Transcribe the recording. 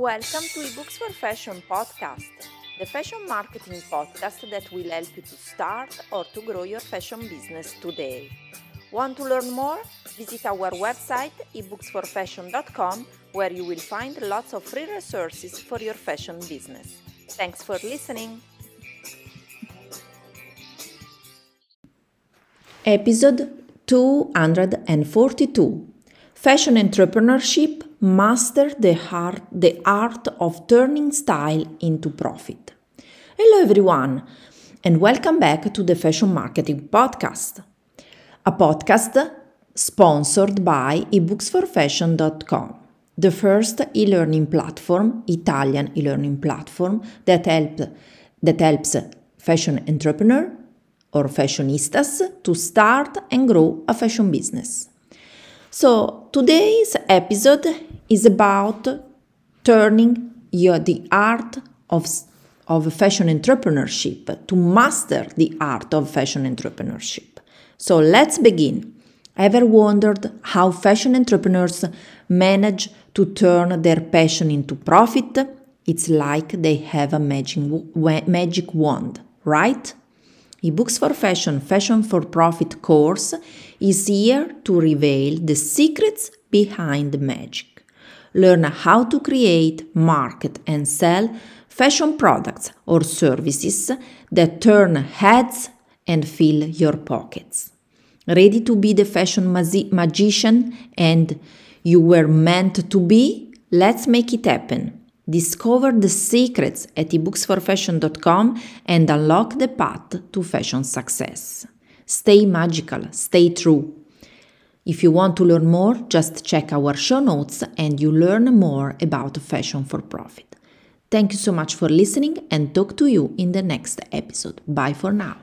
Welcome to eBooks for Fashion podcast, the fashion marketing podcast that will help you to start or to grow your fashion business today. Want to learn more? Visit our website ebooksforfashion.com where you will find lots of free resources for your fashion business. Thanks for listening. Episode 242 Fashion Entrepreneurship Master the art, the art of turning style into profit. Hello, everyone, and welcome back to the Fashion Marketing Podcast, a podcast sponsored by ebooksforfashion.com, the first e learning platform, Italian e learning platform that, help, that helps fashion entrepreneur or fashionistas to start and grow a fashion business. So, today's episode is about turning your, the art of, of fashion entrepreneurship to master the art of fashion entrepreneurship. So, let's begin. Ever wondered how fashion entrepreneurs manage to turn their passion into profit? It's like they have a magic, magic wand, right? eBooks for Fashion Fashion for Profit course is here to reveal the secrets behind the magic. Learn how to create, market, and sell fashion products or services that turn heads and fill your pockets. Ready to be the fashion magician and you were meant to be? Let's make it happen. Discover the secrets at ebooksforfashion.com and unlock the path to fashion success. Stay magical, stay true. If you want to learn more, just check our show notes and you learn more about fashion for profit. Thank you so much for listening and talk to you in the next episode. Bye for now.